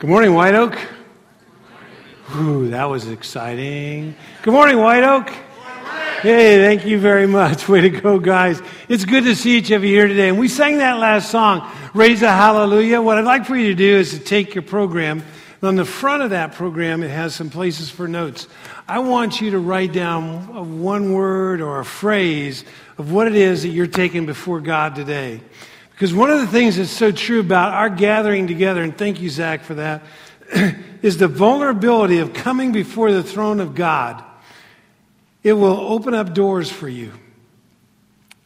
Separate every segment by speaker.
Speaker 1: Good morning, White Oak. Ooh, that was exciting. Good morning, White Oak. Hey, thank you very much. Way to go, guys. It's good to see each of you here today. And we sang that last song, Raise a Hallelujah. What I'd like for you to do is to take your program. On the front of that program, it has some places for notes. I want you to write down one word or a phrase of what it is that you're taking before God today. Because one of the things that's so true about our gathering together, and thank you, Zach, for that, is the vulnerability of coming before the throne of God. It will open up doors for you.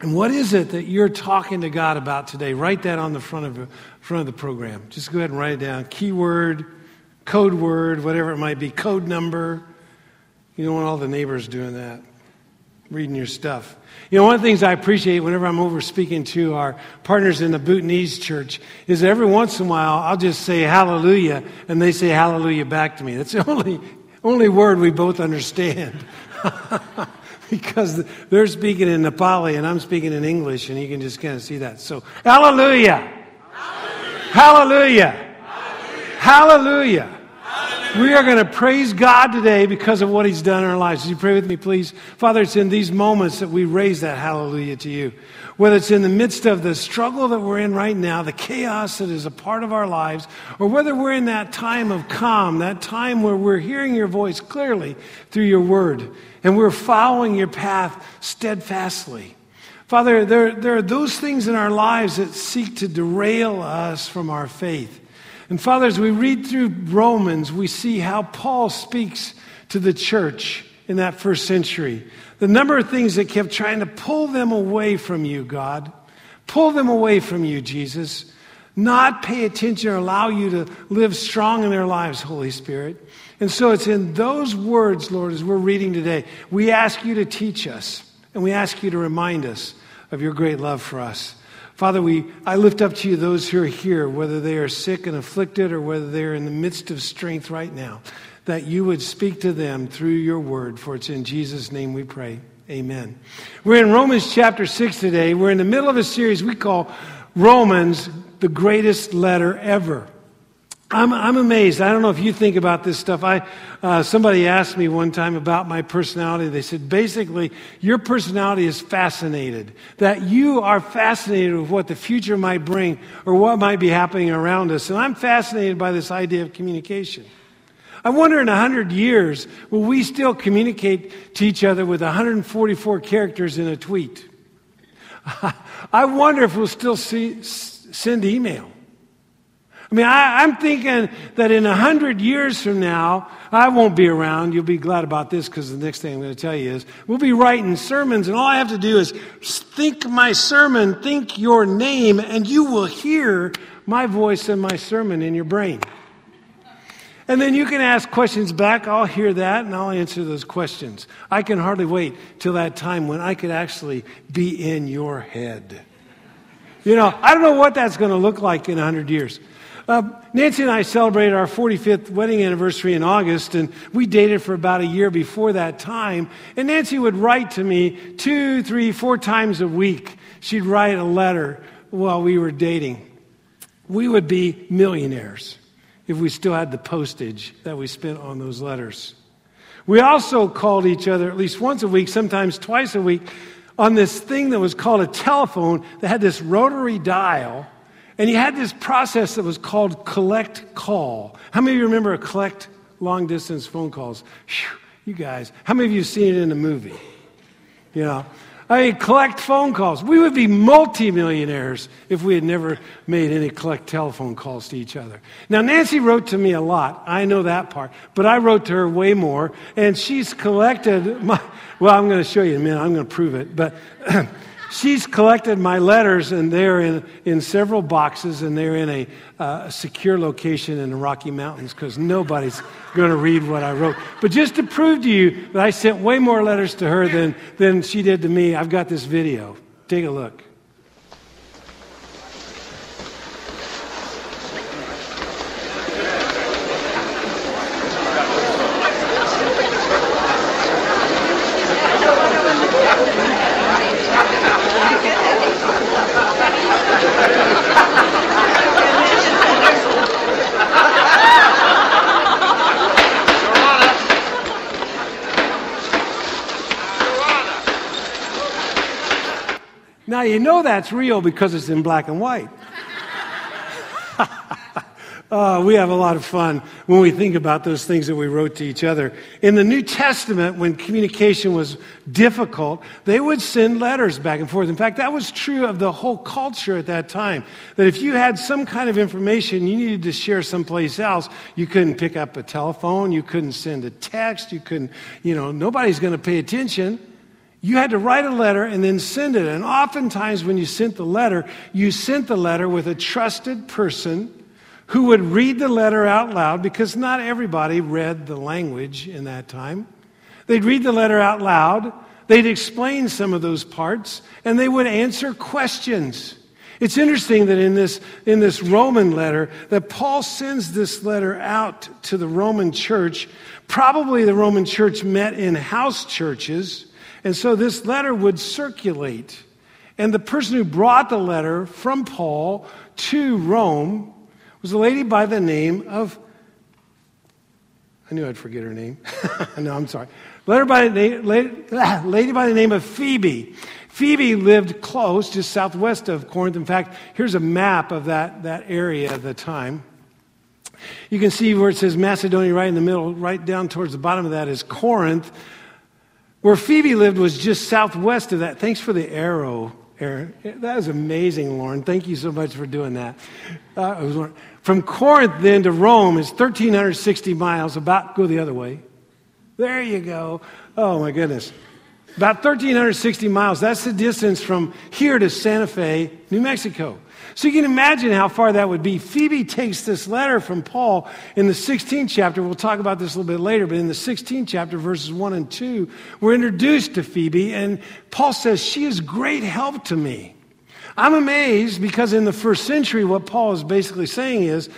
Speaker 1: And what is it that you're talking to God about today? Write that on the front of, front of the program. Just go ahead and write it down. Keyword, code word, whatever it might be, code number. You don't want all the neighbors doing that, reading your stuff. You know, one of the things I appreciate whenever I'm over speaking to our partners in the Bhutanese church is every once in a while I'll just say hallelujah and they say hallelujah back to me. That's the only, only word we both understand. because they're speaking in Nepali and I'm speaking in English and you can just kind of see that. So, hallelujah. Hallelujah. Hallelujah. hallelujah. hallelujah. We are going to praise God today because of what He's done in our lives. Would you pray with me, please? Father, it's in these moments that we raise that hallelujah to you. Whether it's in the midst of the struggle that we're in right now, the chaos that is a part of our lives, or whether we're in that time of calm, that time where we're hearing your voice clearly through your word, and we're following your path steadfastly. Father, there, there are those things in our lives that seek to derail us from our faith. And Father, as we read through Romans, we see how Paul speaks to the church in that first century. The number of things that kept trying to pull them away from you, God. Pull them away from you, Jesus. Not pay attention or allow you to live strong in their lives, Holy Spirit. And so it's in those words, Lord, as we're reading today, we ask you to teach us and we ask you to remind us of your great love for us. Father, we, I lift up to you those who are here, whether they are sick and afflicted or whether they're in the midst of strength right now, that you would speak to them through your word, for it's in Jesus' name we pray. Amen. We're in Romans chapter 6 today. We're in the middle of a series we call Romans, the greatest letter ever. I'm, I'm amazed. I don't know if you think about this stuff. I, uh, somebody asked me one time about my personality. They said, basically, your personality is fascinated. That you are fascinated with what the future might bring or what might be happening around us. And I'm fascinated by this idea of communication. I wonder in 100 years, will we still communicate to each other with 144 characters in a tweet? I wonder if we'll still see, send email. I mean, I, am thinking that in a hundred years from now, I won't be around. You'll be glad about this because the next thing I'm going to tell you is we'll be writing sermons, and all I have to do is think my sermon, think your name, and you will hear my voice and my sermon in your brain. And then you can ask questions back. I'll hear that and I'll answer those questions. I can hardly wait till that time when I could actually be in your head. You know, I don't know what that's going to look like in 100 years. Uh, Nancy and I celebrated our 45th wedding anniversary in August, and we dated for about a year before that time. And Nancy would write to me two, three, four times a week. She'd write a letter while we were dating. We would be millionaires if we still had the postage that we spent on those letters. We also called each other at least once a week, sometimes twice a week, on this thing that was called a telephone that had this rotary dial and he had this process that was called collect call. How many of you remember a collect long distance phone calls? Whew, you guys, how many of you have seen it in a movie? You know, I mean, collect phone calls. We would be multimillionaires if we had never made any collect telephone calls to each other. Now, Nancy wrote to me a lot. I know that part. But I wrote to her way more. And she's collected my, well, I'm going to show you in a minute. I'm going to prove it. But she's collected my letters, and they're in, in several boxes, and they're in a, uh, secure location in the Rocky Mountains because nobody's going to read what I wrote. But just to prove to you that I sent way more letters to her than, than she did to me, I've got this video. Take a look. You know that's real because it's in black and white. Uh, we have a lot of fun when we think about those things that we wrote to each other. In the New Testament, when communication was difficult, they would send letters back and forth. In fact, that was true of the whole culture at that time. That if you had some kind of information you needed to share someplace else, you couldn't pick up a telephone, you couldn't send a text, you couldn't, you know, nobody's going to pay attention. You had to write a letter and then send it. And oftentimes, when you sent the letter, you sent the letter with a trusted person who would read the letter out loud because not everybody read the language in that time. They'd read the letter out loud, they'd explain some of those parts, and they would answer questions. It's interesting that in this, in this Roman letter, that Paul sends this letter out to the Roman church. Probably the Roman church met in house churches, and so this letter would circulate. And the person who brought the letter from Paul to Rome was a lady by the name of, I knew I'd forget her name. no, I'm sorry. Letter by the lady, lady by the name of Phoebe. Phoebe lived close, just southwest of Corinth. In fact, here's a map of that, that area at the time. You can see where it says Macedonia right in the middle, right down towards the bottom of that is Corinth. Where Phoebe lived was just southwest of that. Thanks for the arrow, Aaron. That was amazing, Lauren. Thank you so much for doing that. Uh, from Corinth then to Rome is 1,360 miles, about go the other way. There you go. Oh my goodness. About 1,360 miles. That's the distance from here to Santa Fe, New Mexico. So you can imagine how far that would be. Phoebe takes this letter from Paul in the 16th chapter. We'll talk about this a little bit later, but in the 16th chapter, verses 1 and 2, we're introduced to Phoebe, and Paul says, She is great help to me. I'm amazed because in the first century, what Paul is basically saying is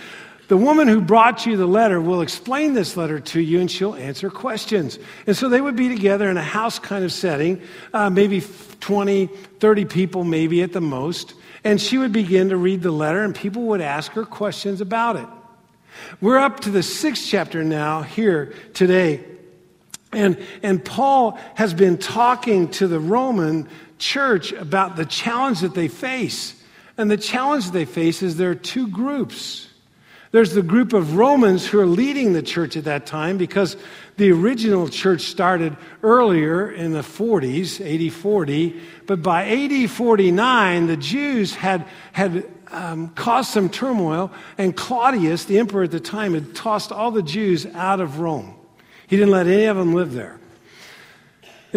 Speaker 1: the woman who brought you the letter will explain this letter to you and she'll answer questions. And so they would be together in a house kind of setting, uh, maybe 20, 30 people, maybe at the most. And she would begin to read the letter and people would ask her questions about it. We're up to the sixth chapter now here today. And, and Paul has been talking to the Roman church about the challenge that they face. And the challenge they face is there are two groups. There's the group of Romans who are leading the church at that time because the original church started earlier in the 40s, AD 40. But by AD 49, the Jews had, had um, caused some turmoil, and Claudius, the emperor at the time, had tossed all the Jews out of Rome. He didn't let any of them live there.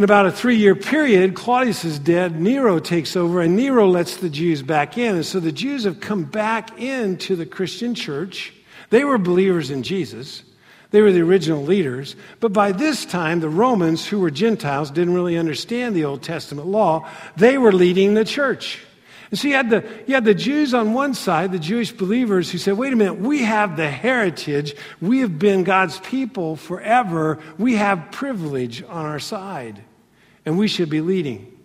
Speaker 1: In about a three year period, Claudius is dead, Nero takes over, and Nero lets the Jews back in. And so the Jews have come back into the Christian church. They were believers in Jesus, they were the original leaders. But by this time, the Romans, who were Gentiles, didn't really understand the Old Testament law. They were leading the church. And so you had, the, you had the Jews on one side, the Jewish believers, who said, wait a minute, we have the heritage. We have been God's people forever. We have privilege on our side, and we should be leading.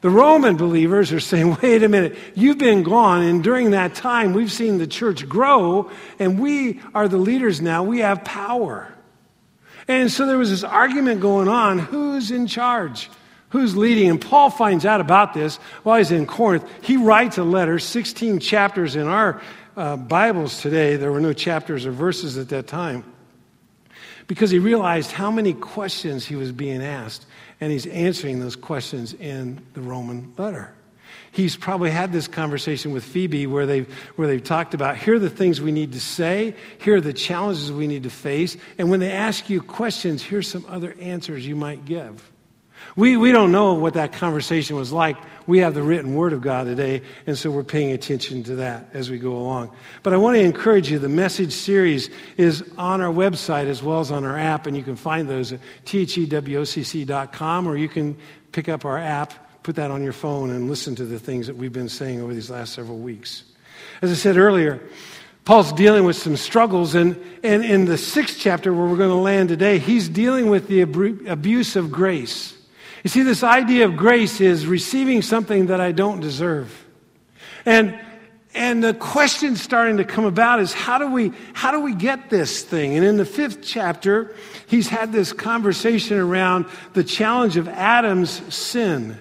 Speaker 1: The Roman believers are saying, wait a minute, you've been gone, and during that time, we've seen the church grow, and we are the leaders now. We have power. And so there was this argument going on who's in charge? who's leading. And Paul finds out about this while he's in Corinth. He writes a letter, 16 chapters in our uh, Bibles today. There were no chapters or verses at that time. Because he realized how many questions he was being asked, and he's answering those questions in the Roman letter. He's probably had this conversation with Phoebe where they've, where they've talked about here are the things we need to say, here are the challenges we need to face, and when they ask you questions, here's some other answers you might give. We, we don't know what that conversation was like. We have the written word of God today, and so we're paying attention to that as we go along. But I want to encourage you the message series is on our website as well as on our app, and you can find those at thewocc.com, or you can pick up our app, put that on your phone, and listen to the things that we've been saying over these last several weeks. As I said earlier, Paul's dealing with some struggles, and, and in the sixth chapter where we're going to land today, he's dealing with the abuse of grace. You see, this idea of grace is receiving something that I don't deserve. And, and the question starting to come about is how do, we, how do we get this thing? And in the fifth chapter, he's had this conversation around the challenge of Adam's sin.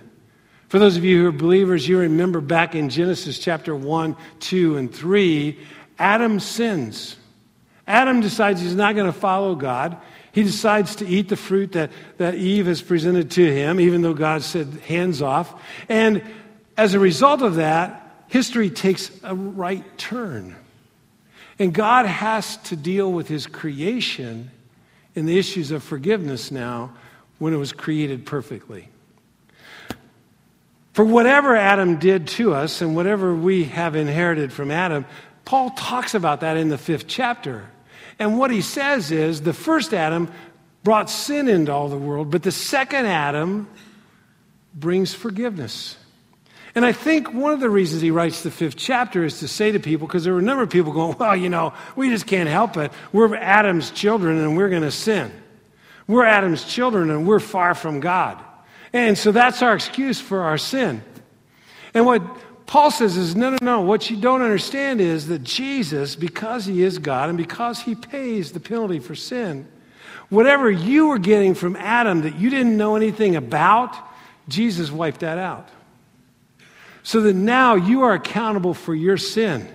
Speaker 1: For those of you who are believers, you remember back in Genesis chapter 1, 2, and 3, Adam sins. Adam decides he's not going to follow God. He decides to eat the fruit that, that Eve has presented to him, even though God said, hands off. And as a result of that, history takes a right turn. And God has to deal with his creation in the issues of forgiveness now when it was created perfectly. For whatever Adam did to us and whatever we have inherited from Adam, Paul talks about that in the fifth chapter. And what he says is the first Adam brought sin into all the world, but the second Adam brings forgiveness. And I think one of the reasons he writes the fifth chapter is to say to people, because there were a number of people going, well, you know, we just can't help it. We're Adam's children and we're going to sin. We're Adam's children and we're far from God. And so that's our excuse for our sin. And what Paul says is no, no, no. What you don't understand is that Jesus, because he is God and because he pays the penalty for sin, whatever you were getting from Adam that you didn't know anything about, Jesus wiped that out. So that now you are accountable for your sin.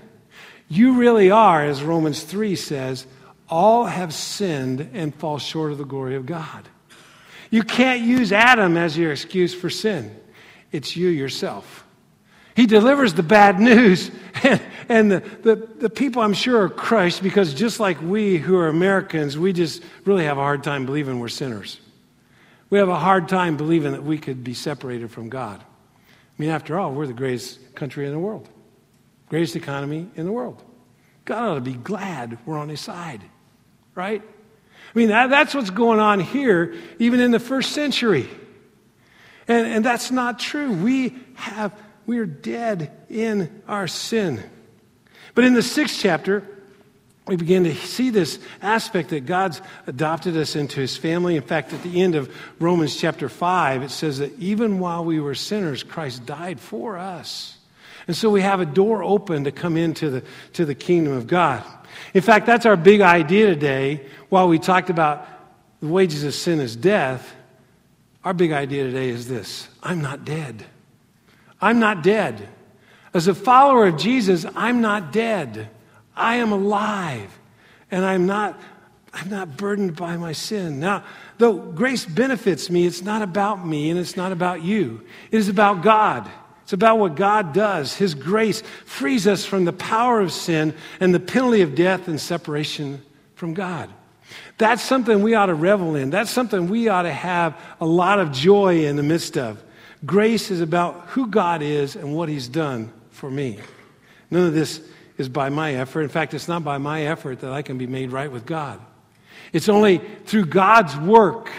Speaker 1: You really are, as Romans 3 says, all have sinned and fall short of the glory of God. You can't use Adam as your excuse for sin, it's you yourself. He delivers the bad news, and, and the, the, the, people I'm sure are crushed because just like we who are Americans, we just really have a hard time believing we're sinners. We have a hard time believing that we could be separated from God. I mean, after all, we're the greatest country in the world, greatest economy in the world. God ought to be glad we're on his side, right? I mean, that, that's what's going on here, even in the first century. And, and that's not true. We have, we are dead in our sin. But in the sixth chapter, we begin to see this aspect that God's adopted us into his family. In fact, at the end of Romans chapter 5, it says that even while we were sinners, Christ died for us. And so we have a door open to come into the, to the kingdom of God. In fact, that's our big idea today. While we talked about the wages of sin is death, our big idea today is this I'm not dead. I'm not dead. As a follower of Jesus, I'm not dead. I am alive and I'm not, I'm not burdened by my sin. Now, though grace benefits me, it's not about me and it's not about you. It is about God. It's about what God does. His grace frees us from the power of sin and the penalty of death and separation from God. That's something we ought to revel in. That's something we ought to have a lot of joy in the midst of. Grace is about who God is and what He's done for me. None of this is by my effort. In fact, it's not by my effort that I can be made right with God. It's only through God's work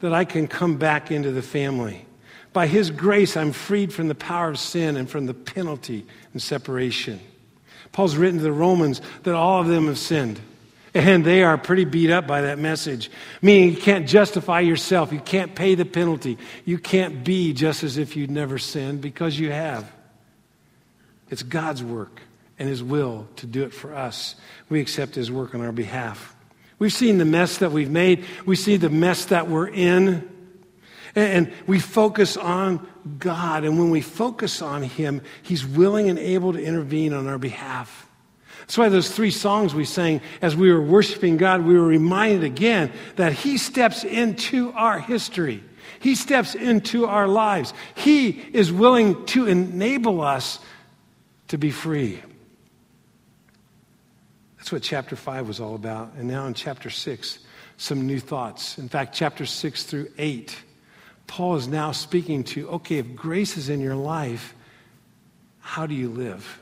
Speaker 1: that I can come back into the family. By His grace, I'm freed from the power of sin and from the penalty and separation. Paul's written to the Romans that all of them have sinned. And they are pretty beat up by that message. Meaning, you can't justify yourself. You can't pay the penalty. You can't be just as if you'd never sinned because you have. It's God's work and His will to do it for us. We accept His work on our behalf. We've seen the mess that we've made, we see the mess that we're in, and we focus on God. And when we focus on Him, He's willing and able to intervene on our behalf. That's why those three songs we sang as we were worshiping God, we were reminded again that He steps into our history. He steps into our lives. He is willing to enable us to be free. That's what chapter 5 was all about. And now in chapter 6, some new thoughts. In fact, chapter 6 through 8, Paul is now speaking to okay, if grace is in your life, how do you live?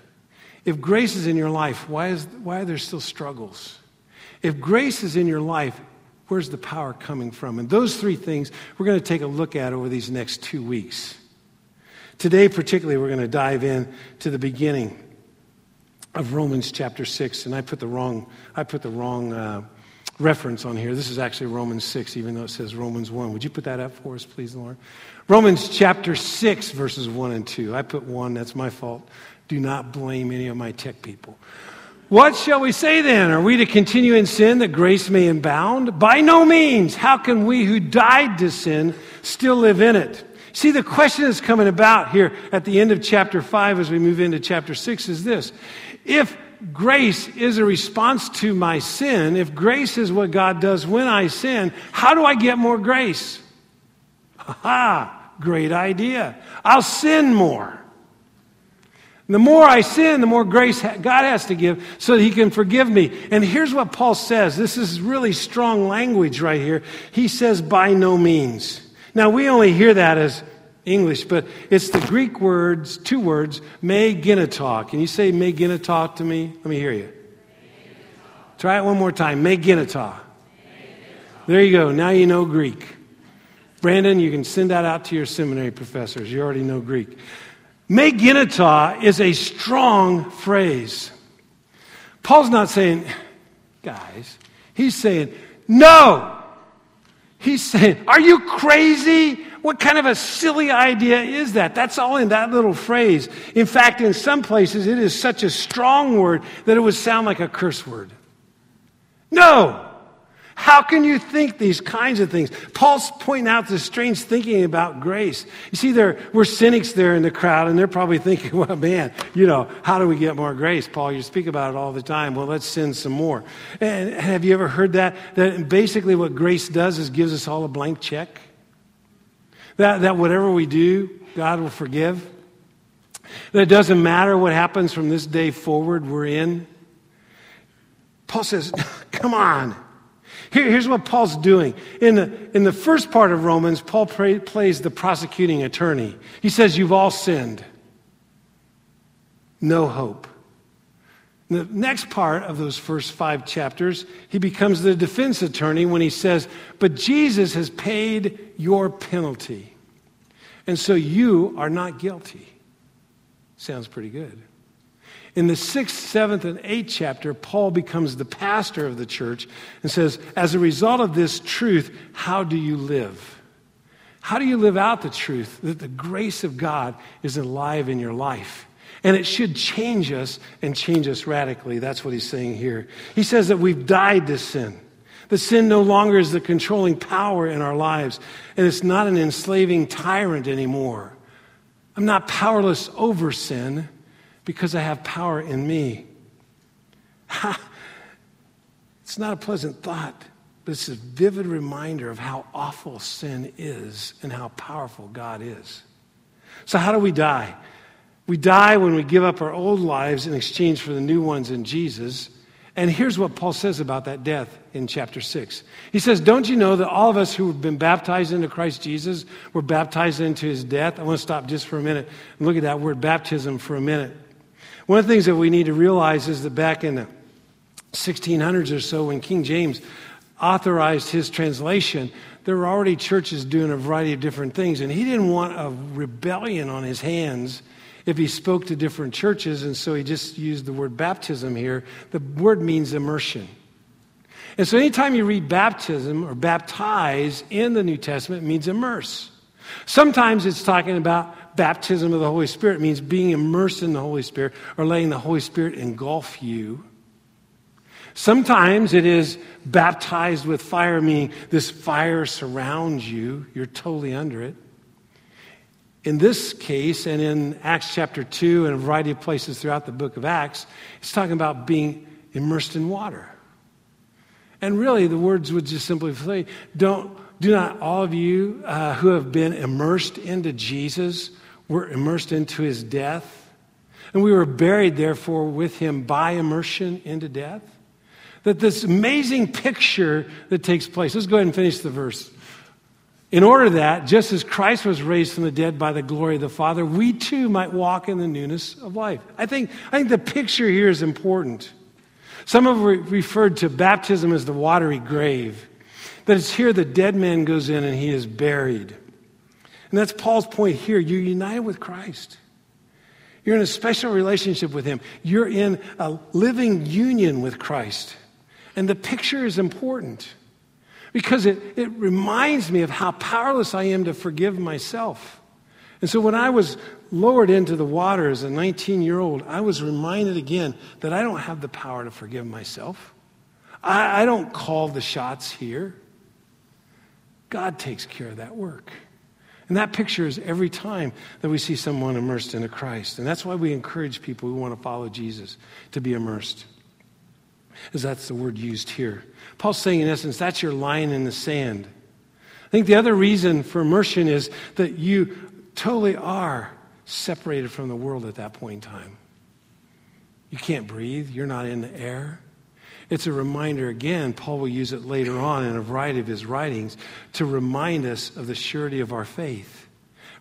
Speaker 1: If grace is in your life, why, is, why are there still struggles? If grace is in your life, where's the power coming from? And those three things we're going to take a look at over these next two weeks. Today, particularly, we're going to dive in to the beginning of Romans chapter 6, and I put the wrong, I put the wrong uh, reference on here. This is actually Romans 6, even though it says Romans 1. Would you put that up for us, please, Lord? Romans chapter 6, verses 1 and 2. I put 1, that's my fault. Do not blame any of my tech people. What shall we say then? Are we to continue in sin that grace may abound? By no means. How can we who died to sin still live in it? See, the question that's coming about here at the end of chapter 5 as we move into chapter 6 is this. If grace is a response to my sin, if grace is what God does when I sin, how do I get more grace? Ha! Great idea. I'll sin more. The more I sin, the more grace God has to give so that He can forgive me. And here's what Paul says. This is really strong language right here. He says, by no means. Now, we only hear that as English, but it's the Greek words, two words, me geneto. Can you say me geneto to me? Let me hear you. Try it one more time. Me geneto. There you go. Now you know Greek. Brandon, you can send that out to your seminary professors. You already know Greek. Me geneto is a strong phrase. Paul's not saying, guys, he's saying, no. He's saying, are you crazy? What kind of a silly idea is that? That's all in that little phrase. In fact, in some places, it is such a strong word that it would sound like a curse word. No! How can you think these kinds of things? Paul's pointing out this strange thinking about grace. You see, there were cynics there in the crowd, and they're probably thinking, well, man, you know, how do we get more grace? Paul, you speak about it all the time. Well, let's sin some more. And have you ever heard that? That basically what grace does is gives us all a blank check? That, that whatever we do, God will forgive? That it doesn't matter what happens from this day forward, we're in? Paul says, come on. Here, here's what Paul's doing. In the, in the first part of Romans, Paul pray, plays the prosecuting attorney. He says, You've all sinned. No hope. In the next part of those first five chapters, he becomes the defense attorney when he says, But Jesus has paid your penalty. And so you are not guilty. Sounds pretty good. In the sixth, seventh, and eighth chapter, Paul becomes the pastor of the church and says, As a result of this truth, how do you live? How do you live out the truth that the grace of God is alive in your life? And it should change us and change us radically. That's what he's saying here. He says that we've died to sin. The sin no longer is the controlling power in our lives, and it's not an enslaving tyrant anymore. I'm not powerless over sin because I have power in me. Ha! it's not a pleasant thought, but it's a vivid reminder of how awful sin is and how powerful God is. So, how do we die? We die when we give up our old lives in exchange for the new ones in Jesus. And here's what Paul says about that death in chapter 6. He says, Don't you know that all of us who have been baptized into Christ Jesus were baptized into his death? I want to stop just for a minute and look at that word baptism for a minute. One of the things that we need to realize is that back in the 1600s or so, when King James authorized his translation, there were already churches doing a variety of different things, and he didn't want a rebellion on his hands if he spoke to different churches, and so he just used the word baptism here. The word means immersion. And so anytime you read baptism or baptize in the New Testament, it means immerse. Sometimes it's talking about baptism of the Holy Spirit means being immersed in the Holy Spirit or letting the Holy Spirit engulf you. Sometimes it is baptized with fire, meaning this fire surrounds you, you're totally under it. In this case, and in Acts chapter 2 and a variety of places throughout the book of Acts, it's talking about being immersed in water. And really, the words would just simply say, don't, do not all of you uh, who have been immersed into Jesus were immersed into his death, and we were buried, therefore, with him by immersion into death. That this amazing picture that takes place, let's go ahead and finish the verse. In order that, just as Christ was raised from the dead by the glory of the Father, we too might walk in the newness of life. I think, I think the picture here is important. Some have re- referred to baptism as the watery grave. That it's here the dead man goes in and he is buried. And that's Paul's point here. You're united with Christ. You're in a special relationship with Him. You're in a living union with Christ. And the picture is important because it, it reminds me of how powerless I am to forgive myself. And so when I was lowered into the water as a 19 year old, I was reminded again that I don't have the power to forgive myself. I, I don't call the shots here. God takes care of that work. And that picture is every time that we see someone immersed into Christ. And that's why we encourage people who want to follow Jesus to be immersed. As that's the word used here. Paul's saying, in essence, that's your line in the sand. I think the other reason for immersion is that you totally are separated from the world at that point in time. You can't breathe, you're not in the air. It's a reminder, again, Paul will use it later on in a variety of his writings to remind us of the surety of our faith.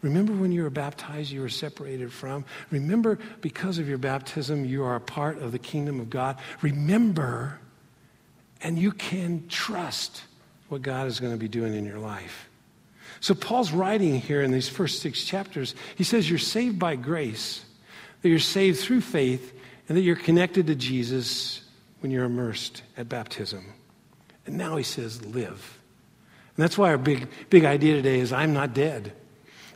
Speaker 1: Remember when you were baptized, you were separated from? Remember, because of your baptism, you are a part of the kingdom of God. Remember, and you can trust what God is going to be doing in your life. So, Paul's writing here in these first six chapters, he says you're saved by grace, that you're saved through faith, and that you're connected to Jesus when you're immersed at baptism. And now he says, live. And that's why our big, big idea today is I'm not dead.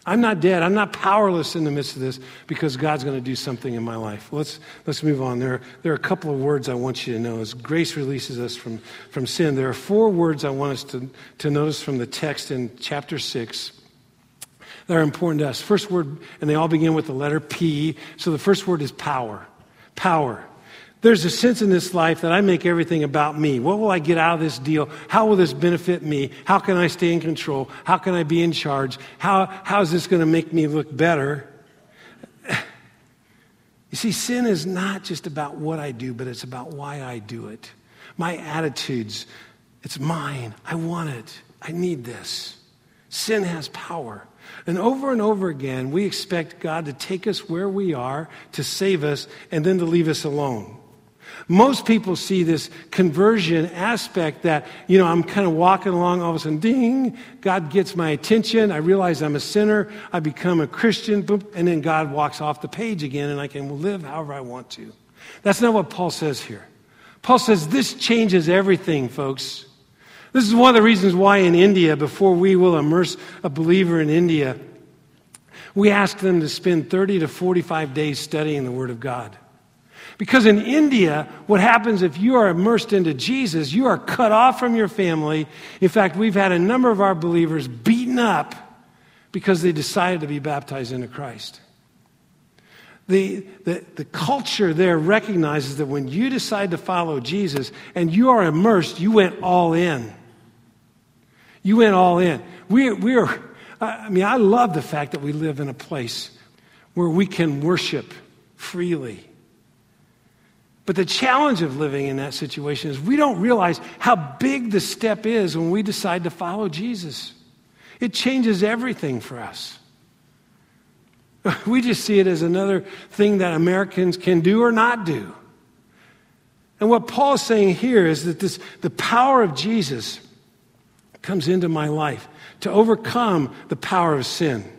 Speaker 1: I'm not dead. I'm not powerless in the midst of this because God's going to do something in my life. Let's, let's move on. There, there are a couple of words I want you to know. As grace releases us from, from sin, there are four words I want us to, to notice from the text in chapter 6 that are important to us. First word, and they all begin with the letter P. So the first word is power. Power. There's a sense in this life that I make everything about me. What will I get out of this deal? How will this benefit me? How can I stay in control? How can I be in charge? How, how is this going to make me look better? You see, sin is not just about what I do, but it's about why I do it. My attitudes, it's mine. I want it. I need this. Sin has power. And over and over again, we expect God to take us where we are, to save us, and then to leave us alone. Most people see this conversion aspect that, you know, I'm kind of walking along, all of a sudden, ding, God gets my attention. I realize I'm a sinner. I become a Christian, boom, and then God walks off the page again, and I can live however I want to. That's not what Paul says here. Paul says this changes everything, folks. This is one of the reasons why in India, before we will immerse a believer in India, we ask them to spend 30 to 45 days studying the Word of God. Because in India, what happens if you are immersed into Jesus, you are cut off from your family. In fact, we've had a number of our believers beaten up because they decided to be baptized into Christ. The, the, the culture there recognizes that when you decide to follow Jesus and you are immersed, you went all in. You went all in. We, we are, I mean, I love the fact that we live in a place where we can worship freely but the challenge of living in that situation is we don't realize how big the step is when we decide to follow Jesus. It changes everything for us. We just see it as another thing that Americans can do or not do. And what Paul is saying here is that this, the power of Jesus comes into my life to overcome the power of sin.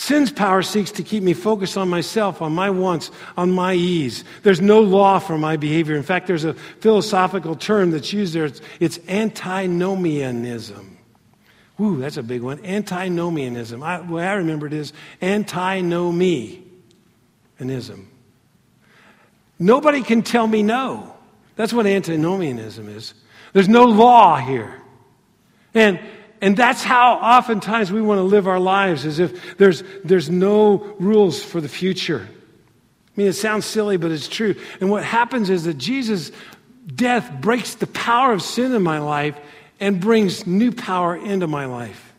Speaker 1: Sin's power seeks to keep me focused on myself, on my wants, on my ease. There's no law for my behavior. In fact, there's a philosophical term that's used there. It's, it's antinomianism. Ooh, that's a big one. Antinomianism. I, the way I remember it is antinomianism. Nobody can tell me no. That's what antinomianism is. There's no law here. And and that's how oftentimes we want to live our lives, as if there's, there's no rules for the future. I mean, it sounds silly, but it's true. And what happens is that Jesus' death breaks the power of sin in my life and brings new power into my life.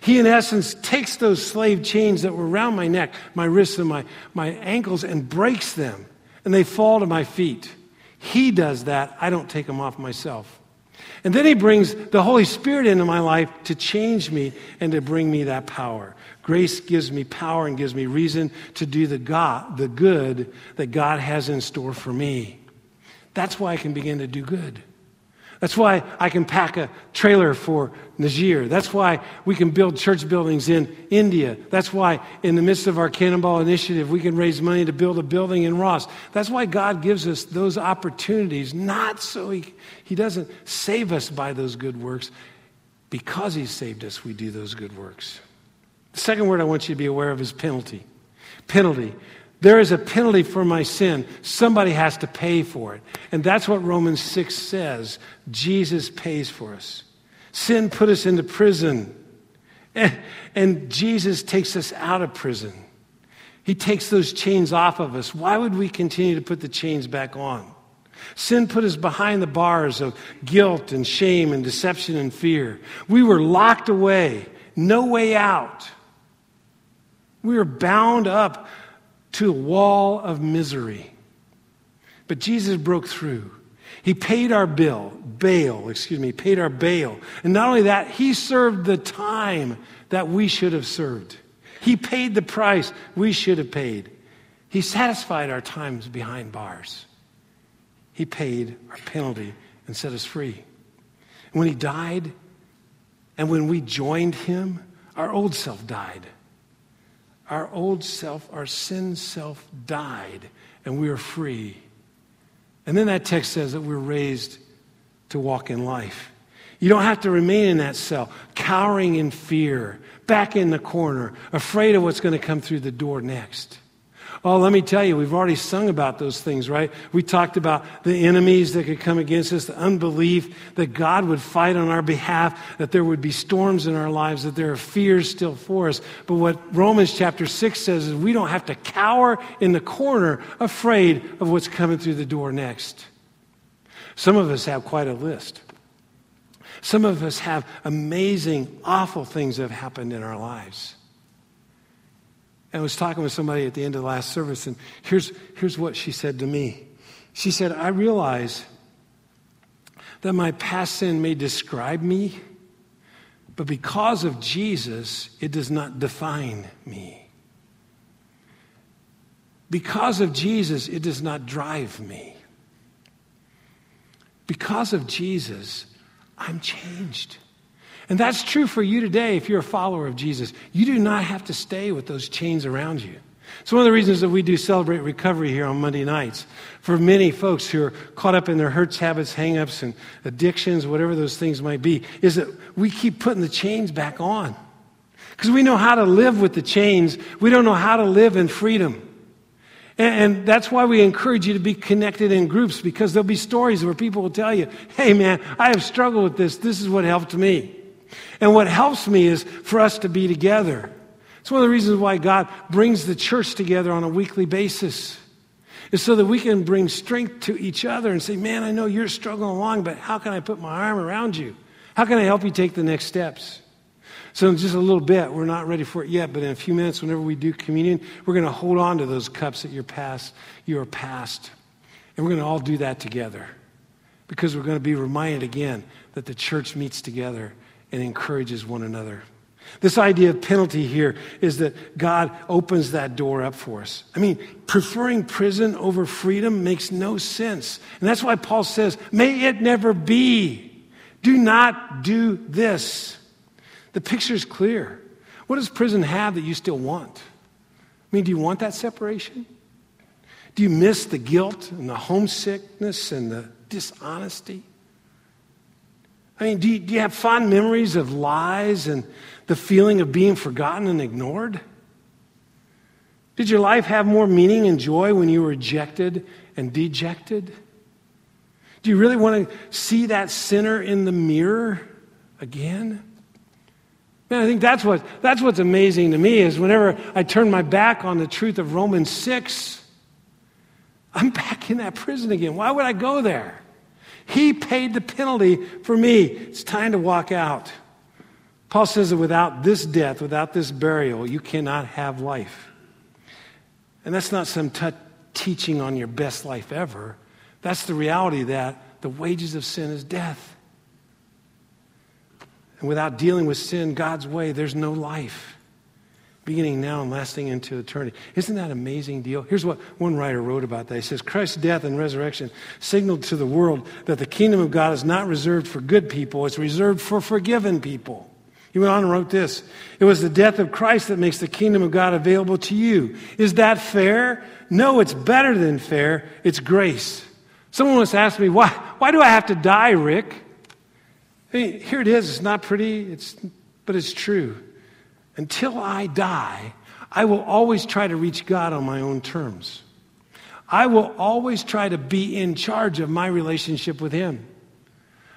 Speaker 1: He, in essence, takes those slave chains that were around my neck, my wrists, and my, my ankles and breaks them, and they fall to my feet. He does that. I don't take them off myself. And then he brings the Holy Spirit into my life to change me and to bring me that power. Grace gives me power and gives me reason to do the God, the good that God has in store for me. That's why I can begin to do good. That's why I can pack a trailer for Najir. That's why we can build church buildings in India. That's why, in the midst of our Cannonball Initiative, we can raise money to build a building in Ross. That's why God gives us those opportunities, not so He, he doesn't save us by those good works. Because He saved us, we do those good works. The second word I want you to be aware of is penalty. Penalty. There is a penalty for my sin. Somebody has to pay for it. And that's what Romans 6 says. Jesus pays for us. Sin put us into prison. And, Jesus takes us out of prison. He takes those chains off of us. Why would we continue to put the chains back on? Sin put us behind the bars of guilt and shame and deception and fear. We were locked away, no way out. We were bound up to a wall of misery. But Jesus broke through. He paid our bill, bail, excuse me, paid our bail. And not only that, he served the time that we should have served. He paid the price we should have paid. He satisfied our times behind bars. He paid our penalty and set us free. When he died, and when we joined him, our old self died. Our old self, our sin self died, and we are free. And then that text says that we're raised to walk in life. You don't have to remain in that cell, cowering in fear, back in the corner, afraid of what's going to come through the door next. Oh, let me tell you, we've already sung about those things, right? We talked about the enemies that could come against us, the unbelief that God would fight on our behalf, that there would be storms in our lives, that there are fears still for us. But what Romans chapter 6 says is we don't have to cower in the corner afraid of what's coming through the door next. Some of us have quite a list. Some of us have amazing, awful things that have happened in our lives. I was talking with somebody at the end of the last service, and here's, here's what she said to me. She said, I realize that my past sin may describe me, but because of Jesus, it does not define me. Because of Jesus, it does not drive me. Because of Jesus, I'm changed. And that's true for you today if you're a follower of Jesus. You do not have to stay with those chains around you. It's one of the reasons that we do celebrate recovery here on Monday nights. For many folks who are caught up in their hurts, habits, hangups, and addictions, whatever those things might be, is that we keep putting the chains back on. Because we know how to live with the chains, we don't know how to live in freedom. And, and, that's why we encourage you to be connected in groups because there'll be stories where people will tell you, hey man, I have struggled with this. This is what helped me. And what helps me is for us to be together. It's one of the reasons why God brings the church together on a weekly basis. Is so that we can bring strength to each other and say, Man, I know you're struggling along, but how can I put my arm around you? How can I help you take the next steps? So, in just a little bit, we're not ready for it yet, but in a few minutes, whenever we do communion, we're going to hold on to those cups that you're past, you are past. And we're going to all do that together because we're going to be reminded again that the church meets together and encourages one another. This idea of penalty here is that God opens that door up for us. I mean, preferring prison over freedom makes no sense. And that's why Paul says, may it never be. Do not do this. The picture is clear. What does prison have that you still want? I mean, do you want that separation? Do you miss the guilt and the homesickness and the dishonesty? I mean, do you, do you have fond memories of lies and the feeling of being forgotten and ignored? Did your life have more meaning and joy when you were rejected and dejected? Do you really want to see that sinner in the mirror again? Man, I think that's, what, that's what's amazing to me is whenever I turn my back on the truth of Romans 6, I'm back in that prison again. Why would I go there? He paid the penalty for me. It's time to walk out. Paul says that without this death, without this burial, you cannot have life. And that's not some t- teaching on your best life ever. That's the reality that the wages of sin is death. And without dealing with sin God's way, there's no life beginning now and lasting into eternity. Isn't that an amazing deal? Here's what one writer wrote about that. He says, Christ's death and resurrection signaled to the world that the kingdom of God is not reserved for good people, it's reserved for forgiven people. He went on and wrote this It was the death of Christ that makes the kingdom of God available to you. Is that fair? No, it's better than fair. It's grace. Someone once asked me, Why, why do I have to die, Rick? Here it is. It's not pretty, it's, but it's true until I die, I will always try to reach God on my own terms. I will always try to be in charge of my relationship with Him.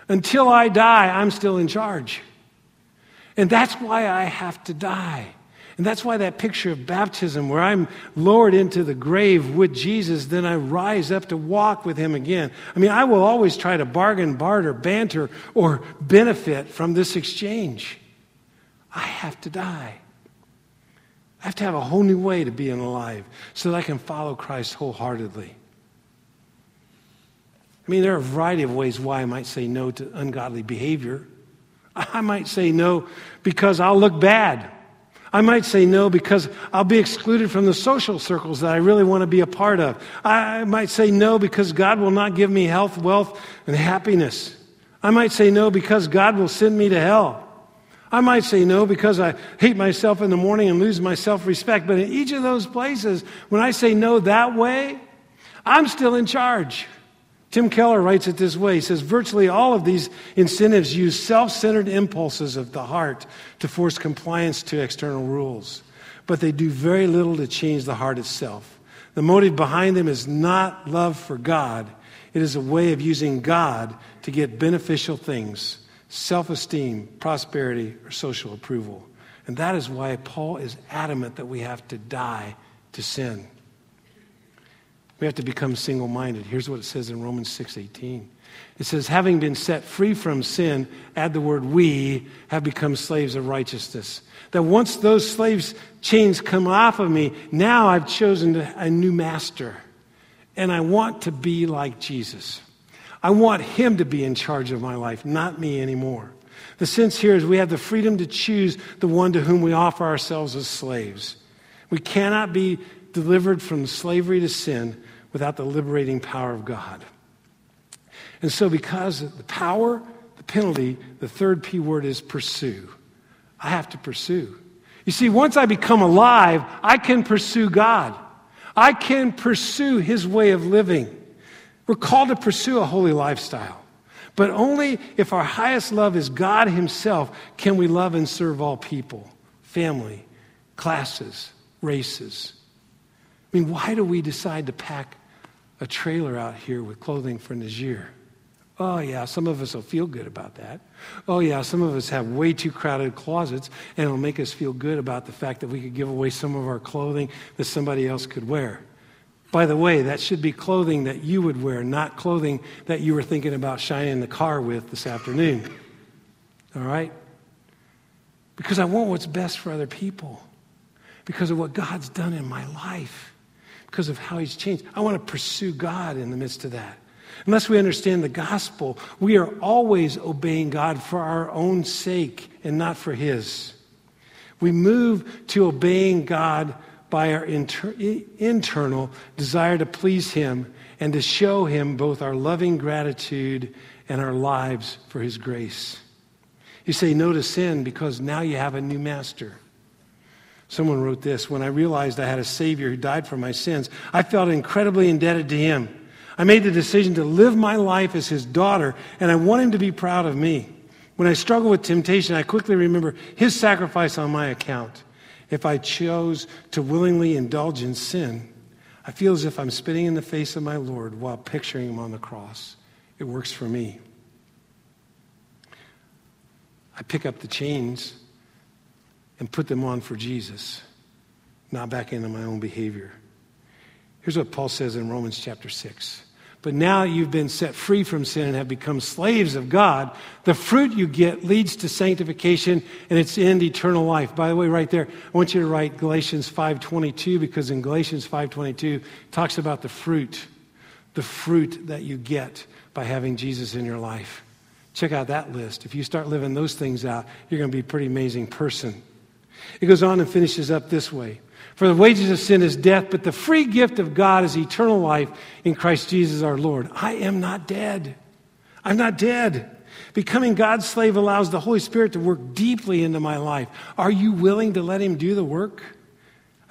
Speaker 1: Until I die, I'm still in charge. And that's why I have to die. And that's why that picture of baptism, where I'm lowered into the grave with Jesus, then I rise up to walk with him again. I mean, I will always try to bargain, barter, banter, or benefit from this exchange. I have to die. I have to have a whole new way to being alive so that I can follow Christ wholeheartedly. I mean, there are a variety of ways why I might say no to ungodly behavior. I might say no because I'll look bad. I might say no because I'll be excluded from the social circles that I really want to be a part of. I might say no because God will not give me health, wealth, and happiness. I might say no because God will send me to hell. I might say no because I hate myself in the morning and lose my self respect. But in each of those places, when I say no that way, I'm still in charge. Tim Keller writes it this way He says, virtually all of these incentives use self centered impulses of the heart to force compliance to external rules, but they do very little to change the heart itself. The motive behind them is not love for God, it is a way of using God to get beneficial things self esteem, prosperity, or social approval. And that is why Paul is adamant that we have to die to sin. We have to become single minded. Here's what it says in Romans 6:18. It says, having been set free from sin, add the word we, have become slaves of righteousness. That once those slaves' chains come off of me, now I've chosen a new master. And I want to be like Jesus. I want him to be in charge of my life, not me anymore. The sense here is we have the freedom to choose the one to whom we offer ourselves as slaves. We cannot be delivered from slavery to sin without the liberating power of God. And so, because the power, the penalty, the third P word is pursue. I have to pursue. You see, once I become alive, I can pursue God. I can pursue His way of living. We're called to pursue a holy lifestyle. But only if our highest love is God Himself can we love and serve all people, family, classes, races. I mean, why do we decide to pack a trailer out here with clothing for Najir. Oh, yeah, some of us will feel good about that. Oh, yeah, some of us have way too crowded closets, and it'll make us feel good about the fact that we could give away some of our clothing that somebody else could wear. By the way, that should be clothing that you would wear, not clothing that you were thinking about shining the car with this afternoon. All right? Because I want what's best for other people, because of what God's done in my life because of how he's changed. I want to pursue God in the midst of that. Unless we understand the gospel, we are always obeying God for our own sake and not for his. We move to obeying God by our inter- internal desire to please him and to show him both our loving gratitude and our lives for his grace. You say no to sin because now you have a new master. Someone wrote this When I realized I had a Savior who died for my sins, I felt incredibly indebted to Him. I made the decision to live my life as His daughter, and I want Him to be proud of me. When I struggle with temptation, I quickly remember His sacrifice on my account. If I chose to willingly indulge in sin, I feel as if I'm spitting in the face of my Lord while picturing Him on the cross. It works for me. I pick up the chains and put them on for Jesus, not back into my own behavior. Here's what Paul says in Romans chapter 6. But now you've been set free from sin and have become slaves of God. The fruit you get leads to sanctification and its end eternal life. By the way, right there, I want you to write Galatians 5:22 because in Galatians 5:22 talks about the fruit, the fruit that you get by having Jesus in your life. Check out that list. If you start living those things out, you're going to be a pretty amazing person. It goes on and finishes up this way. For the wages of sin is death, but the free gift of God is eternal life in Christ Jesus our Lord. I am not dead. I'm not dead. Becoming God's slave allows the Holy Spirit to work deeply into my life. Are you willing to let Him do the work?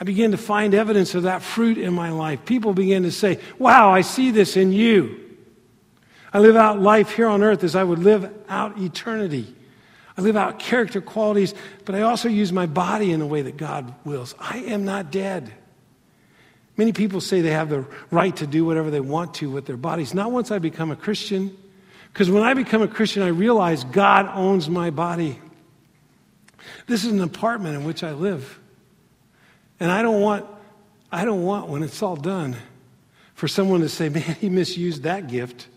Speaker 1: I begin to find evidence of that fruit in my life. People begin to say, Wow, I see this in you. I live out life here on earth as I would live out eternity. I live out character qualities, but I also use my body in the way that God wills. I am not dead. Many people say they have the right to do whatever they want to with their bodies. Not once I become a Christian, because when I become a Christian, I realize God owns my body. This is an apartment in which I live. And I don't want, I don't want when it's all done for someone to say, man, he misused that gift.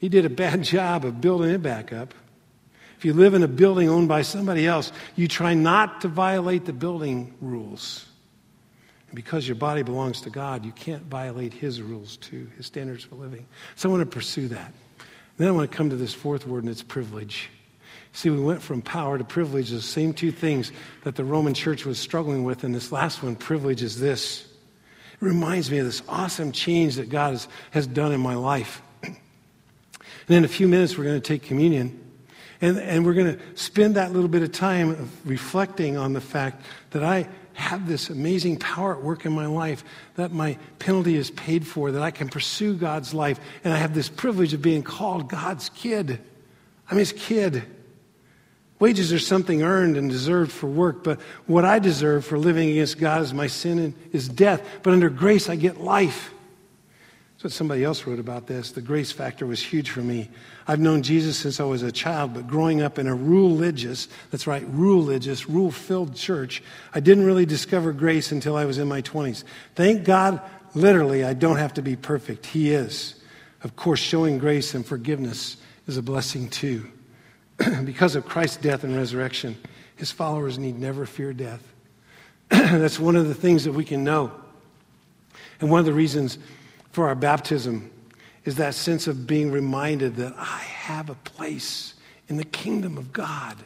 Speaker 1: He did a bad job of building it back up. If you live in a building owned by somebody else, you try not to violate the building rules. And because your body belongs to God, you can't violate His rules too, His standards for living. So I want to pursue that. then I want to come to this fourth word, and it's privilege. See, we went from power to privilege, the same two things that the Roman church was struggling with. And this last one, privilege, is this. It reminds me of this awesome change that God has, has done in my life. And in a few minutes, we're going to take communion. And, and we're going to spend that little bit of time reflecting on the fact that I have this amazing power at work in my life, that my penalty is paid for, that I can pursue God's life, and I have this privilege of being called God's kid. I'm his kid. Wages are something earned and deserved for work, but what I deserve for living against God is my sin and is death. But under grace, I get life. That's what somebody else wrote about this. The grace factor was huge for me. I've known Jesus since I was a child, but growing up in a religious, that's right, religious, rule filled church, I didn't really discover grace until I was in my 20s. Thank God, literally, I don't have to be perfect. He is. Of course, showing grace and forgiveness is a blessing too. because of Christ's death and resurrection, his followers need never fear death. that's one of the things that we can know. And one of the reasons for our baptism is that sense of being reminded that I have a place in the kingdom of God.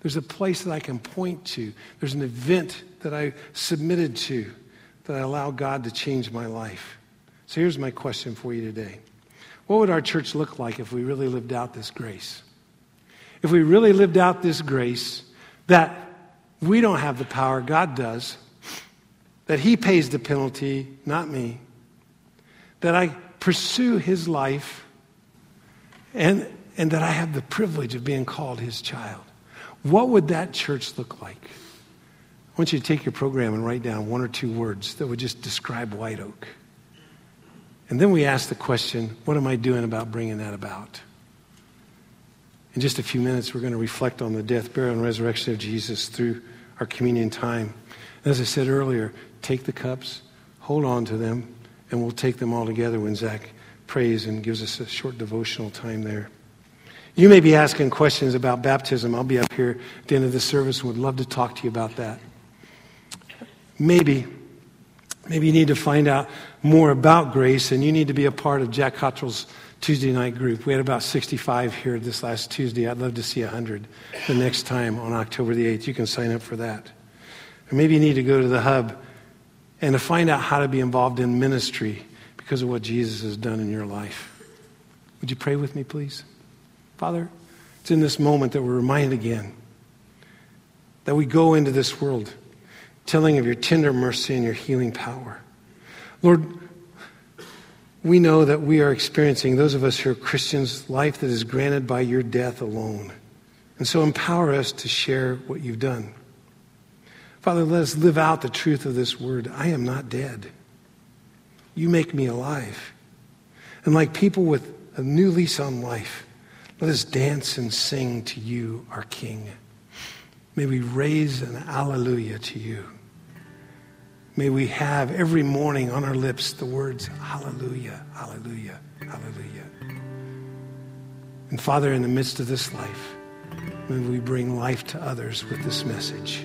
Speaker 1: There's a place that I can point to. There's an event that I submitted to that I allow God to change my life. So here's my question for you today What would our church look like if we really lived out this grace? If we really lived out this grace that we don't have the power, God does, that He pays the penalty, not me, that I pursue his life and, and that I have the privilege of being called his child. What would that church look like? I want you to take your program and write down one or two words that would just describe White Oak. And then we ask the question what am I doing about bringing that about? In just a few minutes, we're going to reflect on the death, burial, and resurrection of Jesus through our communion time. As I said earlier, take the cups, hold on to them, and we'll take them all together when Zach prays and gives us a short devotional time there. You may be asking questions about baptism. I'll be up here at the end of the service and would love to talk to you about that. Maybe, maybe you need to find out more about grace and you need to be a part of Jack Cottrell's Tuesday night group. We had about 65 here this last Tuesday. I'd love to see 100 the next time on October the 8th. You can sign up for that. Or maybe you need to go to the hub and to find out how to be involved in ministry because of what Jesus has done in your life. Would you pray with me, please? Father, it's in this moment that we're reminded again that we go into this world telling of your tender mercy and your healing power. Lord, we know that we are experiencing, those of us who are Christians, life that is granted by your death alone. And so empower us to share what you've done. Father, let us live out the truth of this word. I am not dead. You make me alive. And like people with a new lease on life, let us dance and sing to you, our King. May we raise an alleluia to you. May we have every morning on our lips the words, Hallelujah, Hallelujah, Hallelujah. And Father, in the midst of this life, may we bring life to others with this message.